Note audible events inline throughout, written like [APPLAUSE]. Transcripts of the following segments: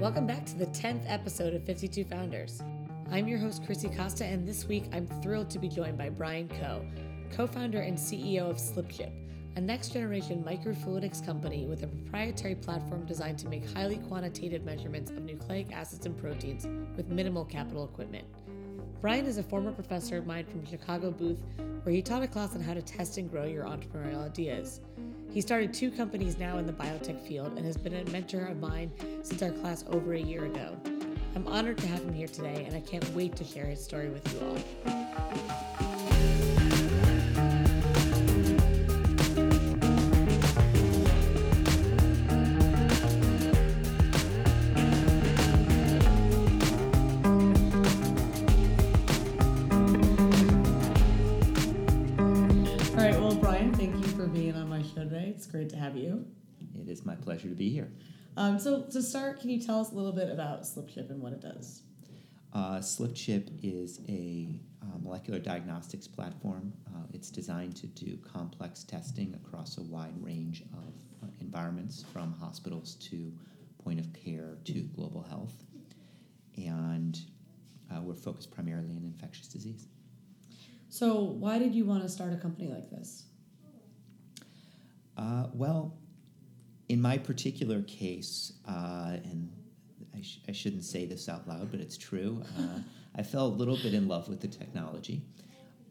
Welcome back to the 10th episode of 52 Founders. I'm your host, Chrissy Costa, and this week I'm thrilled to be joined by Brian Coe, co founder and CEO of SlipChip, a next generation microfluidics company with a proprietary platform designed to make highly quantitative measurements of nucleic acids and proteins with minimal capital equipment. Brian is a former professor of mine from Chicago Booth, where he taught a class on how to test and grow your entrepreneurial ideas. He started two companies now in the biotech field and has been a mentor of mine since our class over a year ago. I'm honored to have him here today, and I can't wait to share his story with you all. To have you. It is my pleasure to be here. Um, so, to start, can you tell us a little bit about SlipChip and what it does? Uh, SlipChip is a uh, molecular diagnostics platform. Uh, it's designed to do complex testing across a wide range of uh, environments, from hospitals to point of care to global health. And uh, we're focused primarily on infectious disease. So, why did you want to start a company like this? Uh, well, in my particular case, uh, and I, sh- I shouldn't say this out loud, but it's true. Uh, [LAUGHS] I fell a little bit in love with the technology.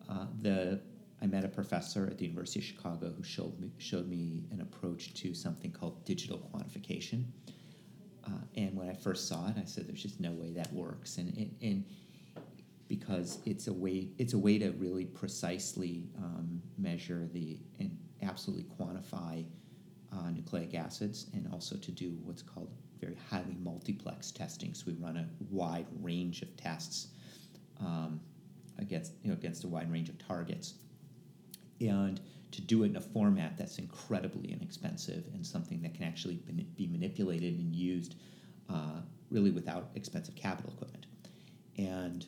Uh, the I met a professor at the University of Chicago who showed me showed me an approach to something called digital quantification. Uh, and when I first saw it, I said, "There's just no way that works." And and, and because it's a way it's a way to really precisely um, measure the and absolutely quantify uh, nucleic acids and also to do what's called very highly multiplex testing. So we run a wide range of tests um, against you know against a wide range of targets, and to do it in a format that's incredibly inexpensive and something that can actually be manipulated and used uh, really without expensive capital equipment. And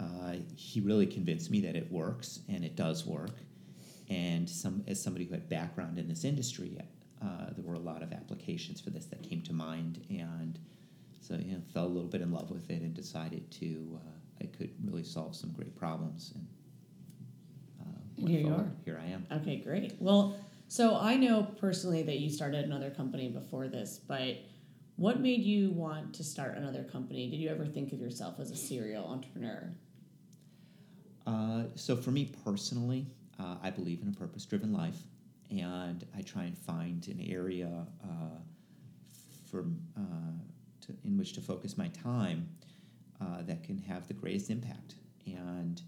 uh, he really convinced me that it works and it does work. And some, as somebody who had background in this industry, uh, there were a lot of applications for this that came to mind, and so you know, fell a little bit in love with it and decided to uh, I could really solve some great problems. And, uh, here you are. Here I am. Okay, great. Well, so I know personally that you started another company before this, but what made you want to start another company? Did you ever think of yourself as a serial entrepreneur? Uh, so for me personally, uh, I believe in a purpose-driven life, and I try and find an area uh, for uh, to, in which to focus my time uh, that can have the greatest impact. And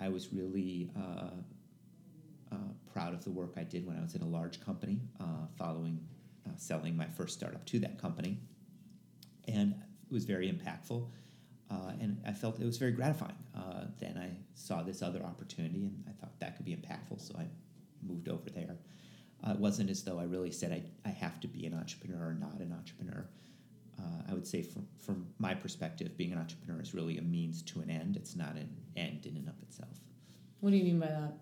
I was really uh, proud of the work I did when I was in a large company, following selling my first startup to that company, and it was very impactful. Uh, and I felt it was very gratifying. Uh, then I saw this other opportunity, and I thought that could be impactful, so I moved over there. Uh, it wasn't as though I really said I, I have to be an entrepreneur or not an entrepreneur. Uh, I would say, from, from my perspective, being an entrepreneur is really a means to an end. It's not an end in and of itself. What do you mean by that?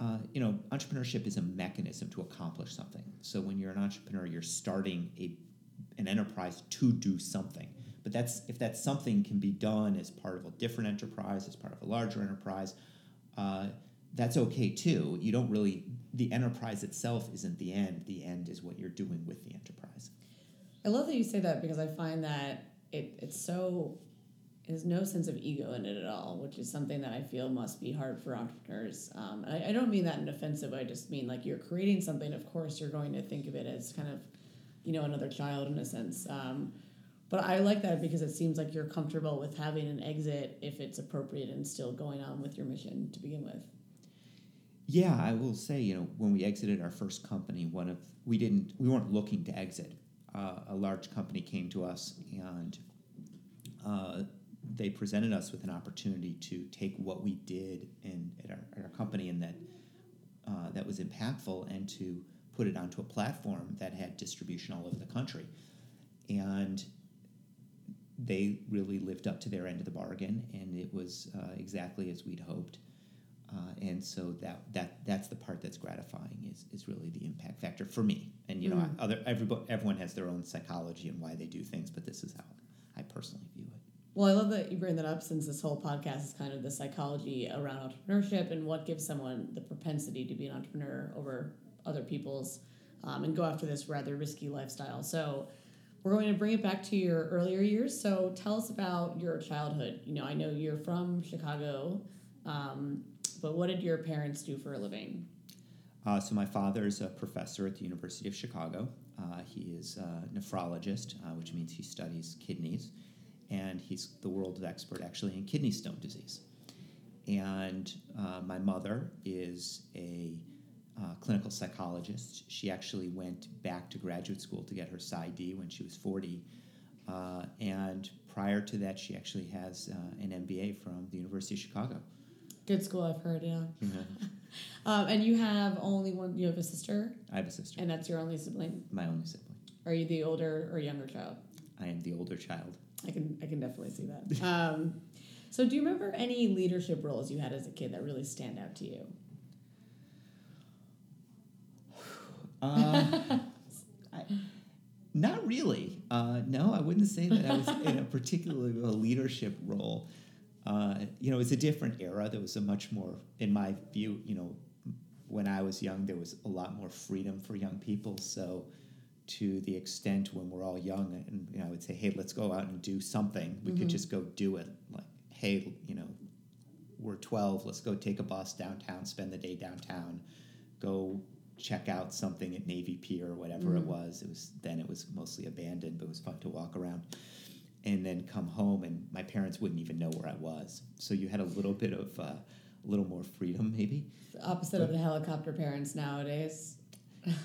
Uh, you know, entrepreneurship is a mechanism to accomplish something. So when you're an entrepreneur, you're starting a an enterprise to do something. But that's if that something can be done as part of a different enterprise, as part of a larger enterprise, uh, that's okay too. You don't really the enterprise itself isn't the end. The end is what you're doing with the enterprise. I love that you say that because I find that it, it's so there's no sense of ego in it at all, which is something that I feel must be hard for entrepreneurs. Um, I, I don't mean that in offensive. I just mean like you're creating something. Of course, you're going to think of it as kind of, you know, another child in a sense. Um, but I like that because it seems like you're comfortable with having an exit if it's appropriate and still going on with your mission to begin with. Yeah, I will say, you know, when we exited our first company, one of we didn't we weren't looking to exit. Uh, a large company came to us and uh, they presented us with an opportunity to take what we did in at our, at our company and that uh, that was impactful and to put it onto a platform that had distribution all over the country. And they really lived up to their end of the bargain, and it was uh, exactly as we'd hoped. Uh, and so that that that's the part that's gratifying is, is really the impact factor for me. And you know, Mm. other everybody, everyone has their own psychology and why they do things, but this is how I personally view it. Well, I love that you bring that up since this whole podcast is kind of the psychology around entrepreneurship and what gives someone the propensity to be an entrepreneur over other people's um, and go after this rather risky lifestyle. So, we're going to bring it back to your earlier years. So, tell us about your childhood. You know, I know you're from Chicago, um, but what did your parents do for a living? Uh, so my father is a professor at the University of Chicago. Uh, he is a nephrologist, uh, which means he studies kidneys, and he's the world's expert actually in kidney stone disease. And uh, my mother is a uh, clinical psychologist. She actually went back to graduate school to get her PsyD when she was 40. Uh, and prior to that, she actually has uh, an MBA from the University of Chicago. Good school, I've heard, yeah. Know, [LAUGHS] Um, and you have only one, you have a sister, I have a sister, and that's your only sibling. my only sibling. Are you the older or younger child? I am the older child. I can I can definitely see that. [LAUGHS] Um, so, do you remember any leadership roles you had as a kid that really stand out to you? Uh, [LAUGHS] I, not really. Uh, no, I wouldn't say that I was in a [LAUGHS] particularly a leadership role. Uh, you know, it's a different era. There was a much more, in my view, you know, when I was young, there was a lot more freedom for young people. So, to the extent when we're all young, and you know, I would say, hey, let's go out and do something. We could Mhm. just go do it. Like, hey, you know, we're 12, let's go take a bus downtown, spend the day downtown, go check out something at Navy Pier or whatever it Mhm. was. It was then it was mostly abandoned, but it was fun to walk around. And then come home, and my parents wouldn't even know where I was. So you had a little bit of uh, a little more freedom, maybe. The opposite of the helicopter parents nowadays.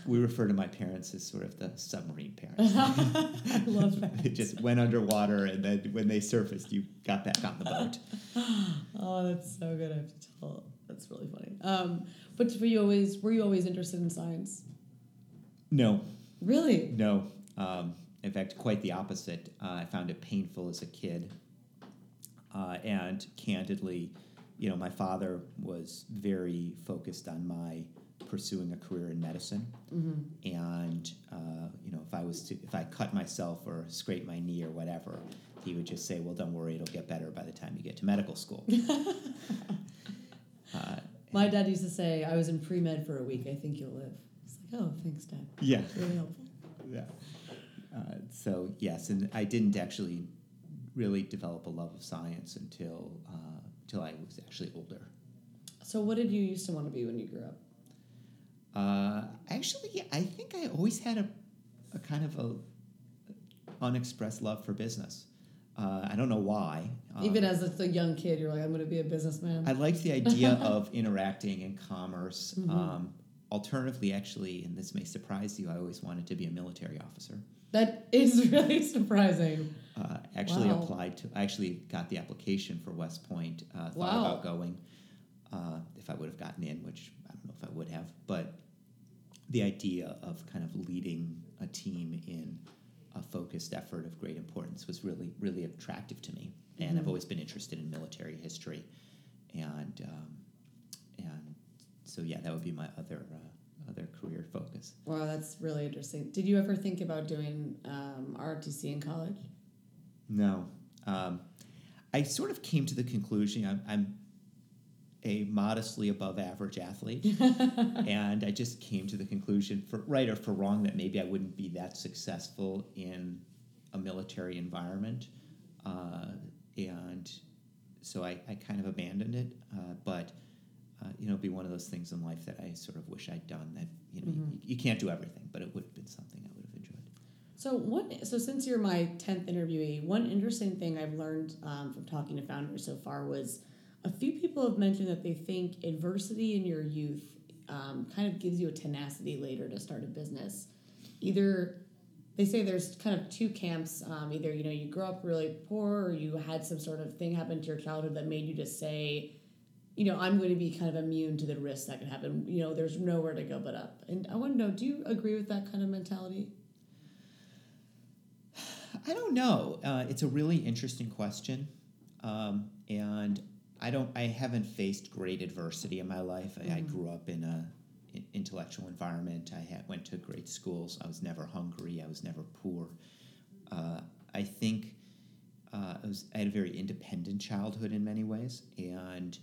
We refer to my parents as sort of the submarine parents. [LAUGHS] I love that. it just went underwater, and then when they surfaced, you got back on the boat. [LAUGHS] Oh, that's so good. I have to tell. That's really funny. Um, but were you always were you always interested in science? No, Really? No. Um, in fact, quite the opposite. Uh, I found it painful as a kid. Uh, and candidly, you know, my father was very focused on my pursuing a career in medicine. Mm-hmm. And, uh, you know, if I was to, if I cut myself or scrape my knee or whatever, he would just say, well, don't worry, it'll get better by the time you get to medical school. [LAUGHS] uh, My dad used to say, "I was in pre med for a week. I think you'll live." It's like, "Oh, thanks, Dad. yeah. Really helpful." yeah. Uh, so yes, and I didn't actually really develop a love of science until uh, until I was actually older. So, what did you used to want to be when you grew up? Uh, actually, I think I always had a, a kind of a unexpressed love for business. Uh, I don't know why. Um, Even as a, a young kid, you're like, "I'm going to be a businessman." I liked the idea [LAUGHS] of interacting in commerce. Mhm. Um, alternatively, actually, and this may surprise you, I always wanted to be a military officer. that is [LAUGHS] really surprising. Uh, actually Wow. applied to. I actually got the application for West Point. Uh, thought Wow. about going uh, if I would have gotten in, which I don't know if I would have. But the idea of kind of leading a team in a focused effort of great importance was really really attractive to me. And I've Mhm. always been interested in military history, and um, and so yeah, that would be my other uh, other career focus. Wow, that's really interesting. Did you ever think about doing um, ROTC in college? No. Um, I sort of came to the conclusion I'm, I'm a modestly above average athlete. [LAUGHS] and I just came to the conclusion, for right or for wrong, that maybe I wouldn't be that successful in a military environment. Uh, and so I, I kind of abandoned it. Uh, but, uh, you know, be one of those things in life that I sort of wish I'd done that, you know, Mhm. you, you can't do everything, but it would have been something I would have enjoyed. So one, so since you're my tenth interviewee, one interesting thing I've learned um, from talking to founders so far was a few people have mentioned that they think adversity in your youth um, kind of gives you a tenacity later to start a business. Either they say there's kind of two camps. Um, either you know you grew up really poor, or you had some sort of thing happen to your childhood that made you just say, you know, I'm going to be kind of immune to the risks that could happen. You know, there's nowhere to go but up. And I want to know, do you agree with that kind of mentality? I don't know. Uh, it's a really interesting question, um, and I don't. I haven't faced great adversity in my life. I, I grew up in a in- intellectual environment. I had, went to great schools. I was never hungry. I was never poor. Uh, I think uh, I, was, I had a very independent childhood in many ways, and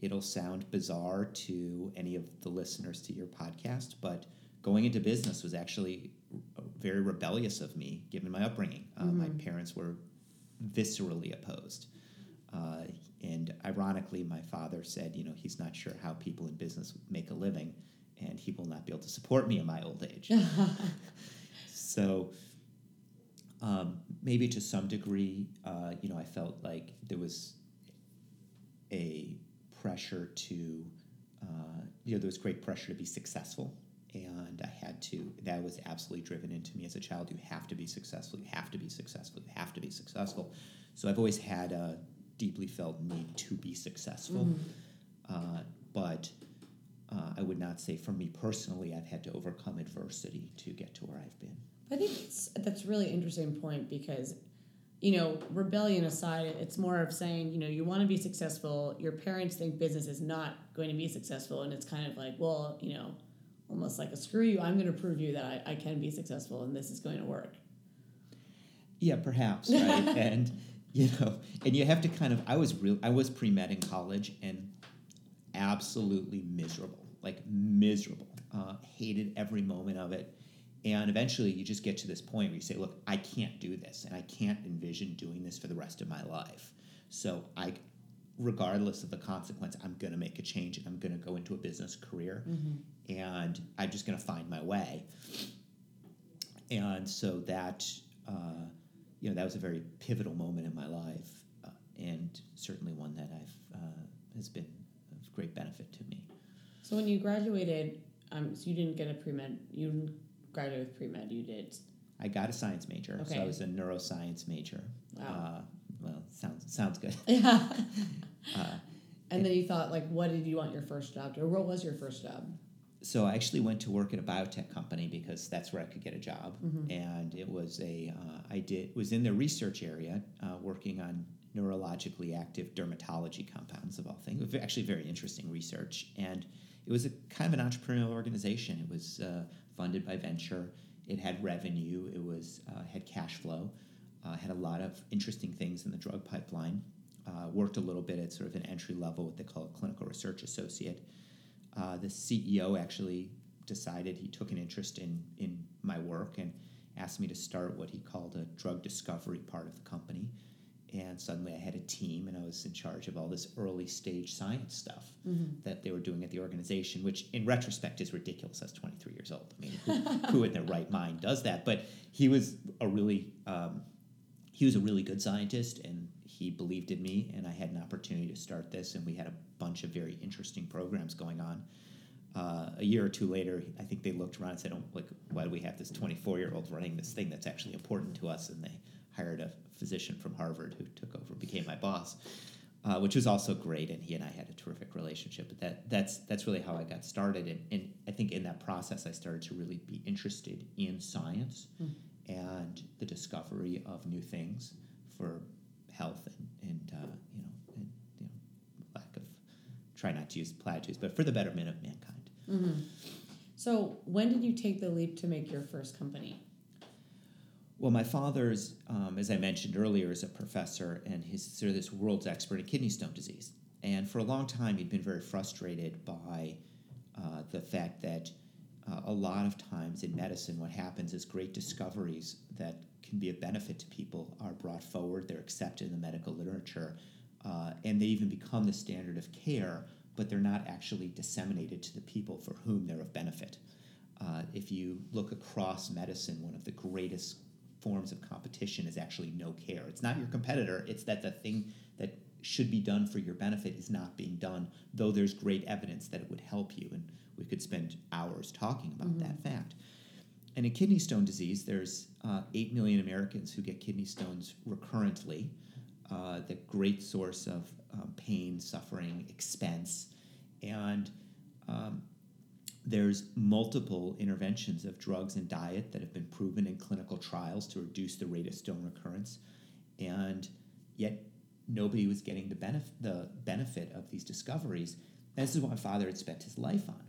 it'll sound bizarre to any of the listeners to your podcast, but going into business was actually very rebellious of me, given my upbringing. Uh, My parents were viscerally opposed. Uh, and ironically, my father said, you know, he's not sure how people in business make a living, and he will not be able to support me in my old age. [LAUGHS] so, um, maybe to some degree, uh, you know, I felt like there was a pressure to, uh, you know, there was great pressure to be successful. And I had to, that was absolutely driven into me as a child. You have to be successful. You have to be successful. You have to be successful. So I've always had a deeply felt need to be successful. Uh, but uh, I would not say for me personally, I've had to overcome adversity to get to where I've been. I think it's, that's a really interesting point because, you know, rebellion aside, it's more of saying, you know, you want to be successful. Your parents think business is not going to be successful, and it's kind of like, well, you know, almost like a screw you. I'm going to prove you that I, I can be successful, and this is going to work. Yeah, perhaps, right? [LAUGHS] and you know, and you have to kind of. I was real. I was pre med in college and absolutely miserable, like miserable. Uh, hated every moment of it. And eventually, you just get to this point where you say, "Look, I can't do this, and I can't envision doing this for the rest of my life. So I, regardless of the consequence, I'm going to make a change, and I'm going to go into a business career, and I'm just going to find my way." and so that uh, you know that was a very pivotal moment in my life, uh, and certainly one that I've uh, has been of great benefit to me. So when you graduated, um, so you didn't get a pre med. You didn't graduate with pre med. You did. I got a science major, okay. so I was a neuroscience major. Wow. Uh, well, sounds sounds good. [LAUGHS] Yeah. Uh, and then you thought, like, what did you want your first job to? Or what was your first job? So I actually went to work at a biotech company because that's where I could get a job, and it was a uh, I did was in the research area uh, working on neurologically active dermatology compounds of all things. Actually, very interesting research, and it was a kind of an entrepreneurial organization. It was uh, funded by venture. It had revenue. It was uh, had cash flow. Uh, had a lot of interesting things in the drug pipeline. Uh, worked a little bit at sort of an entry level, what they call a clinical research associate uh, the CEO actually decided he took an interest in in my work and asked me to start what he called a drug discovery part of the company. And suddenly I had a team and I was in charge of all this early stage science stuff that they were doing at the organization, which in retrospect is ridiculous. I was 23 years old. I mean, who, [LAUGHS] who in their right mind does that? But he was a really um, he was a really good scientist and he believed in me and i had an opportunity to start this and we had a bunch of very interesting programs going on. Uh, a year or two later i think they looked around and said oh, like why do we have this 24 year old running this thing that's actually important to us? And they hired a physician from harvard who took over became my boss uh, which was also great and he and i had a terrific relationship. But that that's that's really how i got started. And, and i think in that process i started to really be interested in science and the discovery of new things for health and, and uh, you know and you know lack of try not to use platitudes but for the betterment of mankind. So when did you take the leap to make your first company? well my father's um, as i mentioned earlier is a professor and he's sort of this world's expert in kidney stone disease. And for a long time he'd been very frustrated by uh, the fact that uh, a lot of times in medicine what happens is great discoveries that can be of benefit to people are brought forward they're accepted in the medical literature uh, and they even become the standard of care but they're not actually disseminated to the people for whom they're of benefit. Uh, if you look across medicine one of the greatest forms of competition is actually no care. It's not your competitor it's that the thing that should be done for your benefit is not being done though there's great evidence that it would help you and we could spend hours talking about that fact and in kidney stone disease, there's uh, 8 million Americans who get kidney stones recurrently, uh, the great source of um, pain, suffering, expense. And um, there's multiple interventions of drugs and diet that have been proven in clinical trials to reduce the rate of stone recurrence. And yet, nobody was getting the benefit the benefit of these discoveries. And this is what my father had spent his life on.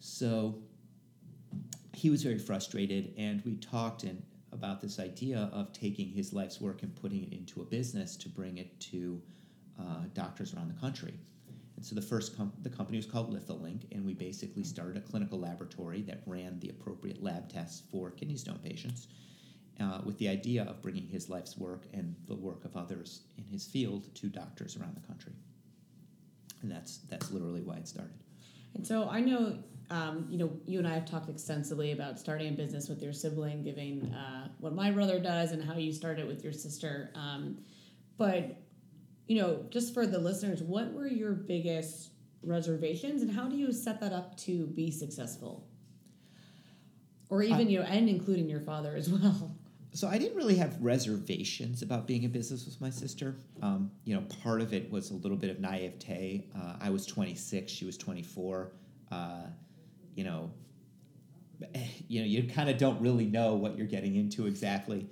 So he was very frustrated, and we talked and about this idea of taking his life's work and putting it into a business to bring it to uh, doctors around the country. And so the first com- the company was called Litholink, and we basically started a clinical laboratory that ran the appropriate lab tests for kidney stone patients, uh, with the idea of bringing his life's work and the work of others in his field to doctors around the country. And that's that's literally why it started. And so I know, um, you know, you and I have talked extensively about starting a business with your sibling, giving uh, what my brother does and how you started with your sister. Um, but you know, just for the listeners, what were your biggest reservations and how do you set that up to be successful? Or even, uh, you know, and including your father as well. So I didn't really have reservations about being in business with my sister. Um, you know, part of it was a little bit of naivete. Uh, I was 26, she was 24. Uh, you know, [SIGHS] you know, you kind of don't really know what you're getting into exactly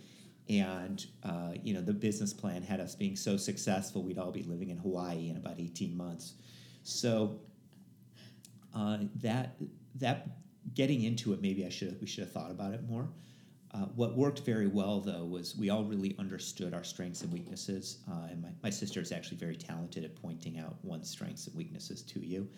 and uh, you know the business plan had us being so successful we'd all be living in hawaii in about 18 months so uh, that that getting into it maybe i should we should have thought about it more uh, what worked very well, though, was we all really understood our strengths and weaknesses. Uh, and my, my sister is actually very talented at pointing out one's strengths and weaknesses to you.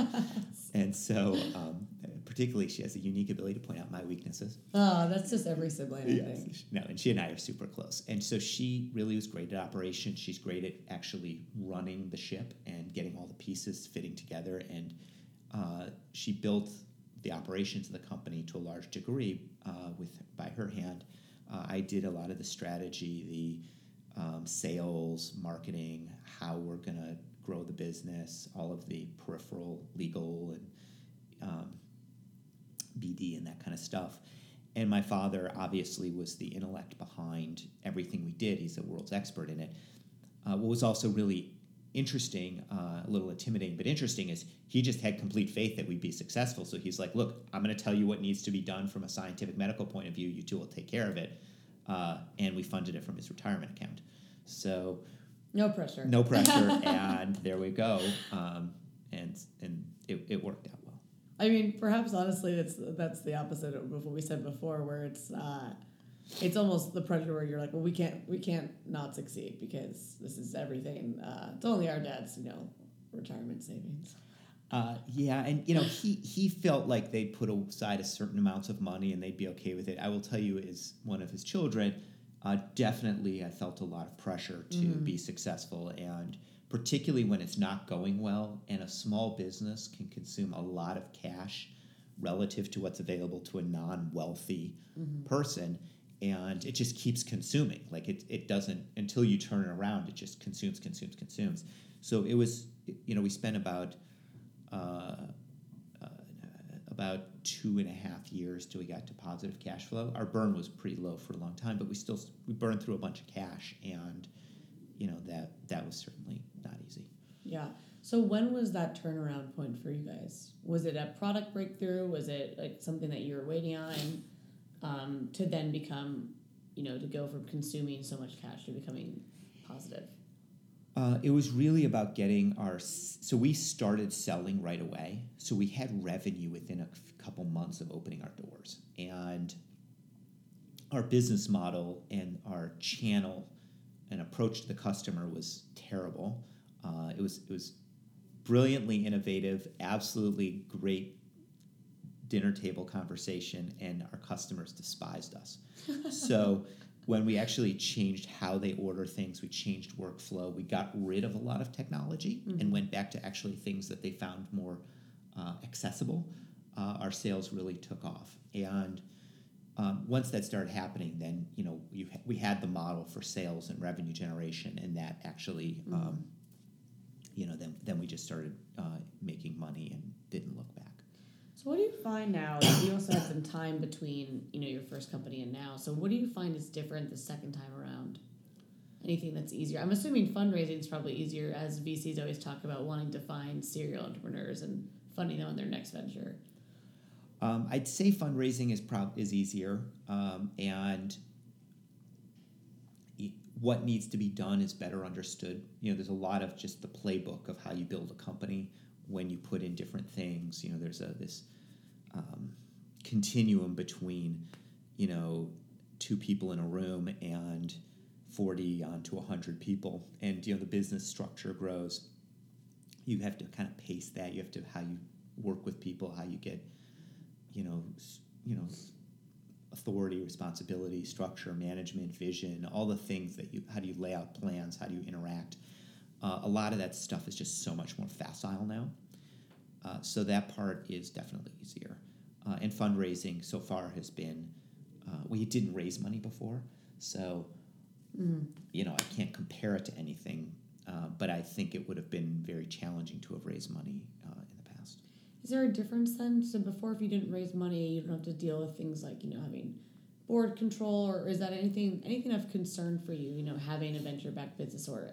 [LAUGHS] and so, um, particularly, she has a unique ability to point out my weaknesses. Oh, that's just every sibling, I yes. think. No, and she and I are super close. And so, she really was great at operations. She's great at actually running the ship and getting all the pieces fitting together. And uh, she built the operations of the company to a large degree uh, with by her hand. Uh, I did a lot of the strategy, the um, sales, marketing, how we're going to grow the business, all of the peripheral legal and um, BD and that kind of stuff. And my father obviously was the intellect behind everything we did. He's a world's expert in it. Uh, what was also really interesting, uh, a little intimidating, but interesting is he just had complete faith that we'd be successful. So he's like, look, I'm going to tell you what needs to be done from a scientific medical point of view. You two will take care of it. Uh, and we funded it from his retirement account. So no pressure. No [LAUGHS] pressure. and there we go. Um, and and it, it worked out well. I mean, perhaps honestly, that's that's the opposite of what we said before, where it's uh, it's almost the pressure where you're like, well, we can't we can't not succeed because this is everything. Uh, it's only our dad's, you know, retirement savings. Uh, yeah, and you know he he felt like they'd put aside a certain amounts of money and they'd be okay with it. I will tell you, as one of his children, uh, definitely I felt a lot of pressure to mm. be successful, and particularly when it's not going well, and a small business can consume a lot of cash relative to what's available to a non-wealthy mm-hmm. person and it just keeps consuming. Like it, it doesn't until you turn it around it just consumes consumes consumes. So it was you know we spent about uh, uh, about two and a half years till we got to positive cash flow. Our burn was pretty low for a long time but we still we burned through a bunch of cash and you know that that was certainly not easy. Yeah. So when was that turnaround point for you guys? Was it a product breakthrough? Was it like something that you were waiting on um, to then become, you know, to go from consuming so much cash to becoming positive? Uh, it was really about getting our. So we started selling right away. So we had revenue within a couple months of opening our doors, and our business model and our channel and approach to the customer was terrible. Uh, it was it was brilliantly innovative, absolutely great dinner table conversation and our customers despised us. so when we actually changed how they order things, we changed workflow, we got rid of a lot of technology mm-hmm. and went back to actually things that they found more uh, accessible, uh, our sales really took off. And um, once that started happening, then you know ha- we had the model for sales and revenue generation, and that actually, mm-hmm. um, you know, then then we just started uh, making money and didn't look back. So what do you find now? You also had some time between you know your first company and now. So what do you find is different the second time around? Anything that's easier? I'm assuming fundraising is probably easier, as VCs always talk about wanting to find serial entrepreneurs and funding them on their next venture. Um, I'd say fundraising is prob- is easier, um, and what needs to be done is better understood. You know, there's a lot of just the playbook of how you build a company when you put in different things. You know, there's a this um, continuum between you know two people in a room and 40 onto 100 people. And you know the business structure grows. You have to kind of pace that. You have to how you work with people how you get you know you know authority responsibility structure management vision all the things that you how do you lay out plans? How do you interact uh, a lot of that stuff is just so much more facile now uh, so that part is definitely easier uh, and fundraising so far has been uh, we didn't raise money before so you know i can't compare it to anything uh, but i think it would have been very challenging to have raised money uh, in the past Is there a difference then? So before, if you didn't raise money, you don't have to deal with things like you know having board control, or is that anything anything of concern for you? You know, having a venture backed business, or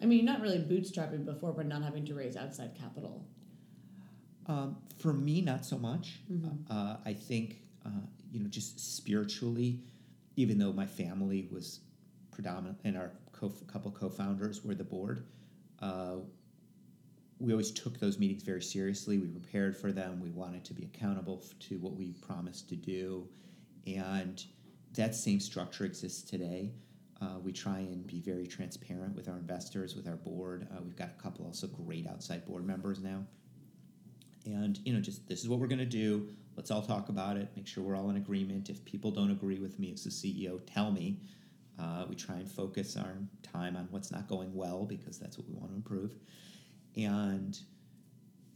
I mean, not really bootstrapping before, but not having to raise outside capital. Um, for me, not so much. Uh, I think, uh, you know, just spiritually, even though my family was predominant and our co- couple co-founders were the board, uh, we always took those meetings very seriously. We prepared for them. We wanted to be accountable to what we promised to do, and that same structure exists today. Uh, we try and be very transparent with our investors, with our board. Uh, we've got a couple also great outside board members now. And you know just this is what we're going to do. Let's all talk about it. Make sure we're all in agreement. If people don't agree with me as the ceo tell me. Uh, we try and focus our time on what's not going well because that's what we want to improve. And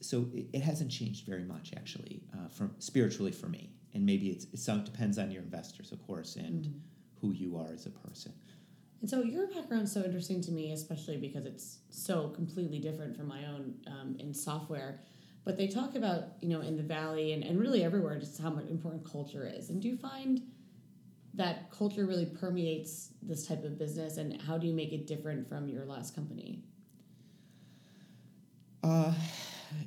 so it, it hasn't changed very much actually uh, from spiritually for me. And maybe it's, it some depends on your investors of course and who you are as a person And so your background's so interesting to me, especially because it's so completely different from my own um, in software. But they talk about, you know, in the Valley and, and really everywhere, just how much important culture is. And do you find that culture really permeates this type of business? And how do you make it different from your last company? Uh,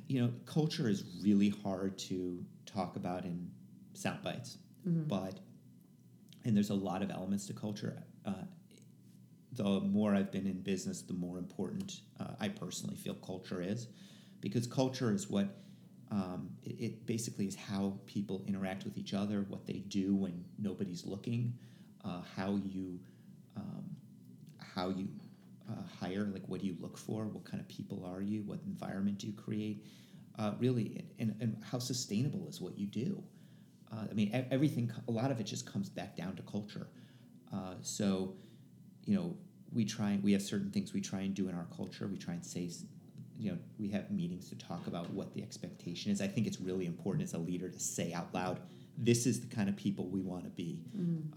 you know, culture is really hard to talk about in sound bites, but and there's a lot of elements to culture. Uh, the more I've been in business, the more important uh, I personally feel culture is, because culture is what um, it, it basically is how people interact with each other, what they do when nobody's looking, uh, how you um, how you uh, hire, like what do you look for, what kind of people are you, what environment do you create, uh, really, and, and how sustainable is what you do. Uh, I mean, everything, a lot of it just comes back down to culture. Uh, so, you know, we try, we have certain things we try and do in our culture. We try and say, you know, we have meetings to talk about what the expectation is. I think it's really important as a leader to say out loud, this is the kind of people we want to be.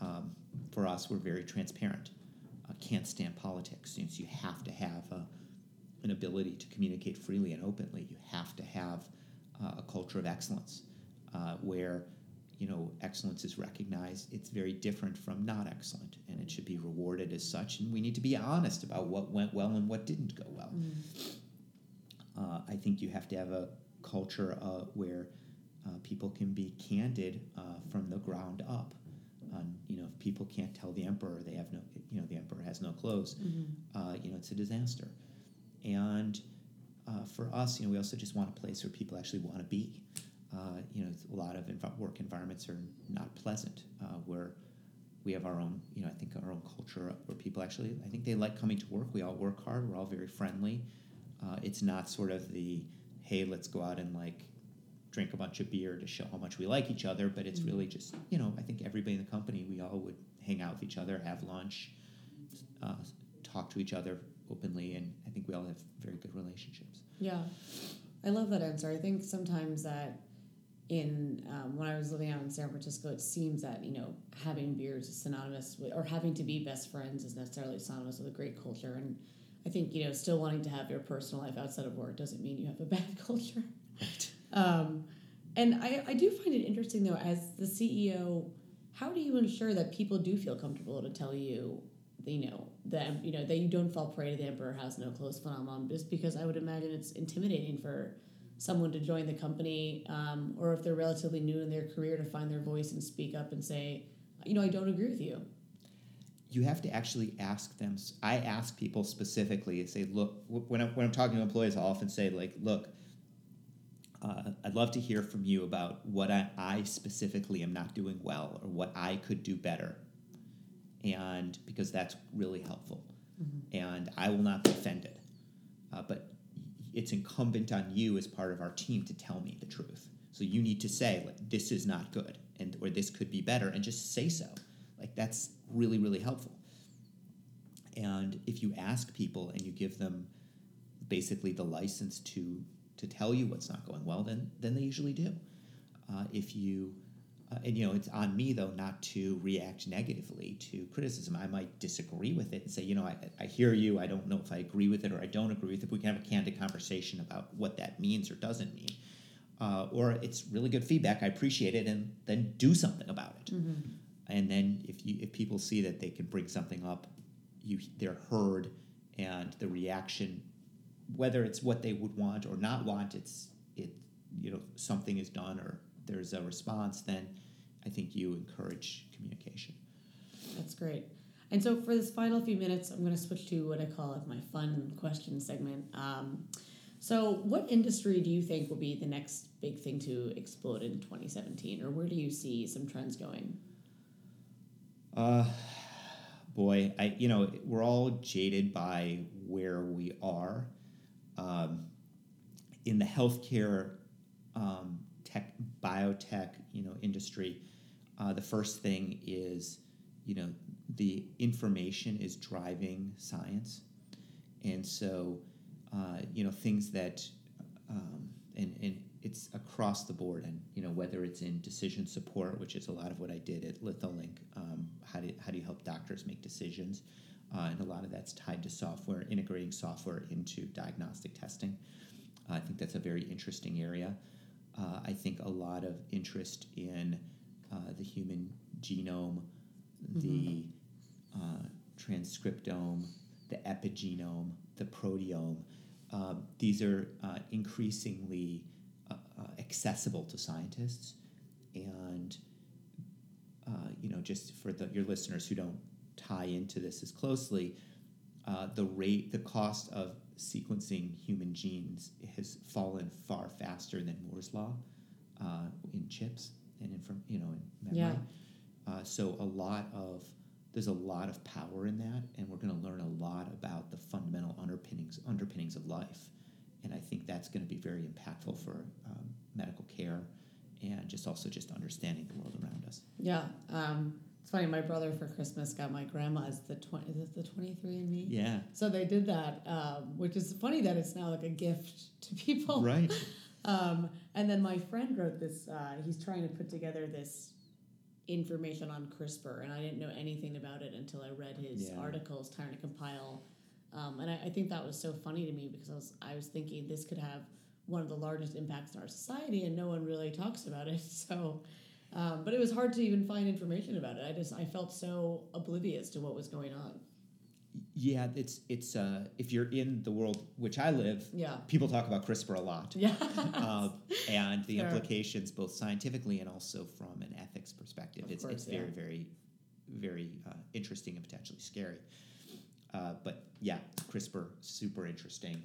Um, for us, we're very transparent. Uh, can't stand politics. You, know, so you have to have a, an ability to communicate freely and openly. You have to have uh, a culture of excellence uh, where you know excellence is recognized. It's very different from not excellent, and it should be rewarded as such. And we need to be honest about what went well and what didn't go well. Uh, I think you have to have a culture uh, where uh, people can be candid uh, from the ground up. On you know, if people can't tell the emperor they have no, you know, the emperor has no clothes, uh, you know, it's a disaster. And uh, for us, you know, we also just want a place where people actually want to be. Uh, you know, a lot of env- work environments are not pleasant. Uh, where we have our own, you know, I think our own culture where people actually, I think they like coming to work. We all work hard. We're all very friendly. Uh, it's not sort of the, hey, let's go out and like drink a bunch of beer to show how much we like each other. But it's really just, you know, I think everybody in the company, we all would hang out with each other, have lunch, uh, talk to each other openly, and I think we all have very good relationships. Yeah, I love that answer. I think sometimes that in um, when I was living out in San Francisco, it seems that you know having beers is synonymous with, or having to be best friends is necessarily synonymous with a great culture. And I think you know still wanting to have your personal life outside of work doesn't mean you have a [LAUGHS] bad culture. Right. Um, and I, I do find it interesting though, as the CEO, how do you ensure that people do feel comfortable to tell you, you know, that you know that you don't fall prey to the emperor has no clothes phenomenon? Just because I would imagine it's intimidating for someone to join the company, um, or if they're relatively new in their career, to find their voice and speak up and say, you know, I don't agree with you. you have to actually ask them. I ask people specifically, and say, look, when I'm, when I'm talking to employees, I'll often say, like, look, uh, I'd love to hear from you about what I, I specifically am not doing well or what I could do better. And because that's really helpful. Mm-hmm. And I will not be offended. Uh, but it's incumbent on you as part of our team to tell me the truth. So you need to say, like, this is not good and or this could be better and just say so. Like that's really, really helpful. And if you ask people and you give them basically the license to to tell you what's not going well, then then they usually do. Uh, if you uh, and you know it's on me though not to react negatively to criticism. I might disagree with it and say, you know, I, I hear you. I don't know if I agree with it or I don't agree with it. We can have a candid conversation about what that means or doesn't mean. Uh, or it's really good feedback. I appreciate it, and then do something about it. Mm-hmm. And then if you if people see that they can bring something up, you they're heard, and the reaction whether it's what they would want or not want, it's it you know something is done or there's a response, then I think you encourage communication. That's great. And so for this final few minutes, I'm going to switch to what I call it my fun question segment. Um, so, what industry do you think will be the next big thing to explode in 2017, or where do you see some trends going? Uh, boy, I you know we're all jaded by where we are um, in the healthcare um, tech, biotech, you know, industry, uh, the first thing is, you know, the information is driving science, and so, uh, you know, things that, um, and and it's across the board, and you know, whether it's in decision support, which is a lot of what I did at Litholink, um, how do how do you help doctors make decisions? uh, and a lot of that's tied to software, integrating software into diagnostic testing. I think that's a very interesting area. Uh, I think a lot of interest in uh, the human genome, mm-hmm. the uh, transcriptome, the epigenome, the proteome. Um, these are uh, increasingly accessible to scientists, and you know, just for the, your listeners who don't tie into this as closely, uh, the rate, the cost of sequencing human genes has fallen far faster than Moore's law uh, in chips and in from you know in memory. Yeah. Uh, so a lot of there's a lot of power in that, and we're going to learn a lot about the fundamental underpinnings underpinnings of life, and I think that's going to be very impactful for um, medical care and just also just understanding the world around us. Yeah. Um, it's funny. My brother for Christmas got my grandma's the twenty. Is it the twenty three and Me? Yeah. So they did that, um, which is funny that it's now like a gift [LAUGHS] to people. Right. [LAUGHS] um, and then my friend wrote this. Uh, he's trying to put together this information on CRISPR, and I didn't know anything about it until I read his yeah. articles trying to compile. Um, and I, I think that was so funny to me because I was I was thinking this could have one of the largest impacts in our society, and no one really talks about it. [LAUGHS] So um, but it was hard to even find information about it. I just I felt so oblivious to what was going on. Yeah, it's it's uh, if you're in the world which I live, yeah. people talk about CRISPR a lot. Yeah, uh, and the sure. implications both scientifically and also from an ethics perspective. Of it's course, it's yeah. very very very uh, interesting and potentially scary. Uh, but yeah, CRISPR super interesting.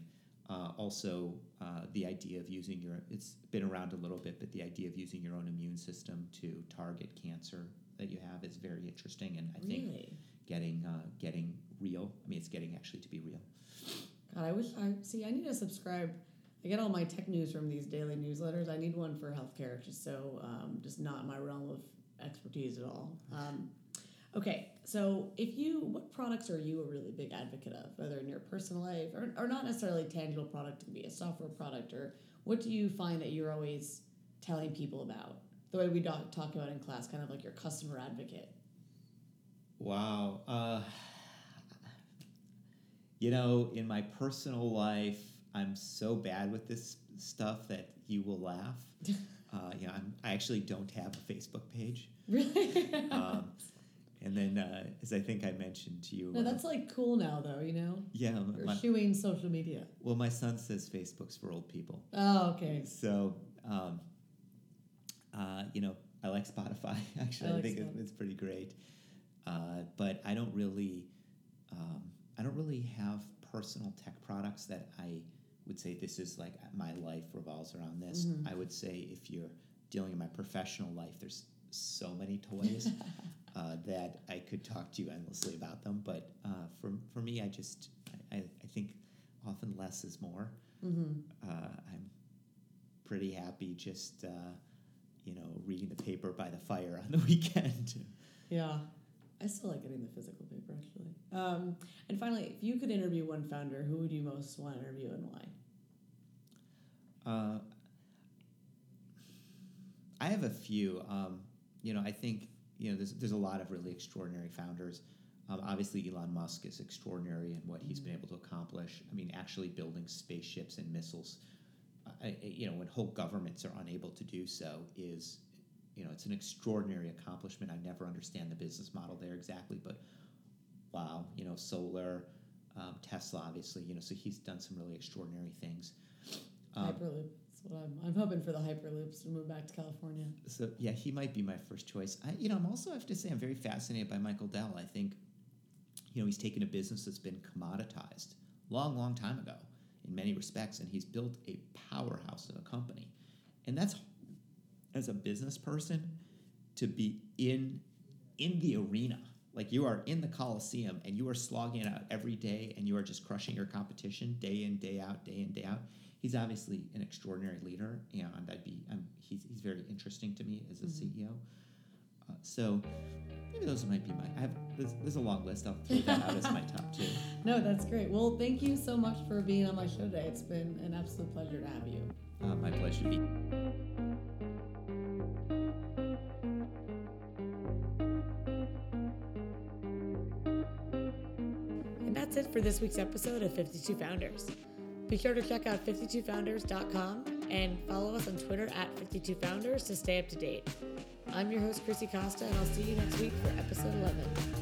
Uh, also, uh, the idea of using your, it's been around a little bit, but the idea of using your own immune system to target cancer that you have is very interesting. And I think getting, uh, getting real, I mean, it's getting actually to be real. God, I wish I, see, I need to subscribe. I get all my tech news from these daily newsletters. I need one for healthcare, just so, um, just not my realm of expertise at all. Um, Okay, so if you, what products are you a really big advocate of, whether in your personal life or, or not necessarily tangible product, it could be a software product, or what do you find that you're always telling people about? The way we talk, talk about in class, kind of like your customer advocate. Wow. Uh, you know, in my personal life, I'm so bad with this stuff that you will laugh. [LAUGHS] Uh, you know, I'm, I actually don't have a Facebook page. Really? um, [LAUGHS] and then, uh, as I think I mentioned to you, no, uh, that's like cool now, though. You know. Yeah. You're my, eschewing social media. Well, my son says Facebook's for old people. Oh, okay. So, um, uh, you know, I like Spotify. [LAUGHS] Actually, I, like I think Spotify. it's pretty great. Uh, but I don't really, um, I don't really have personal tech products that I would say this is like my life revolves around this. Mm-hmm. I would say if you're dealing in my professional life, there's so many toys [LAUGHS] uh, that I could talk to you endlessly about them. But uh, for for me, I just I, I think often less is more. Mm-hmm. Uh, I'm pretty happy just uh, you know reading the paper by the fire on the [LAUGHS] weekend. Yeah. I still like getting the physical paper, actually. Um, and finally, if you could interview one founder, who would you most want to interview and why? Uh, I have a few. Um, you know, I think you know there's there's a lot of really extraordinary founders. Um, obviously, Elon Musk is extraordinary in what he's been able to accomplish. I mean, actually building spaceships and missiles. I, you know, when whole governments are unable to do so, is you know it's an extraordinary accomplishment. I never understand the business model there exactly, but wow, you know, solar, um, Tesla, obviously, you know, so he's done some really extraordinary things. Um, Hyperloop. What I'm. I'm hoping for the Hyperloops to move back to California. So yeah, he might be my first choice. I, you know, I'm also I have to say I'm very fascinated by Michael Dell. I think, you know, he's taken a business that's been commoditized long, long time ago in many respects, and he's built a powerhouse of a company, and that's as a business person to be in in the arena like you are in the coliseum and you are slogging it out every day and you are just crushing your competition day in day out day in day out he's obviously an extraordinary leader and i'd be I'm, he's, he's very interesting to me as a ceo uh, so maybe those might be my i have there's, there's a long list i'll throw that out as my top two [LAUGHS] No, that's great. Well, thank you so much for being on my show today. It's been an absolute pleasure to have you. uh, my pleasure to be that's it for this week's episode of 52 Founders. Be sure to check out 52founders.com and follow us on Twitter at 52founders to stay up to date. I'm your host, Chrissy Costa, and I'll see you next week for episode 11.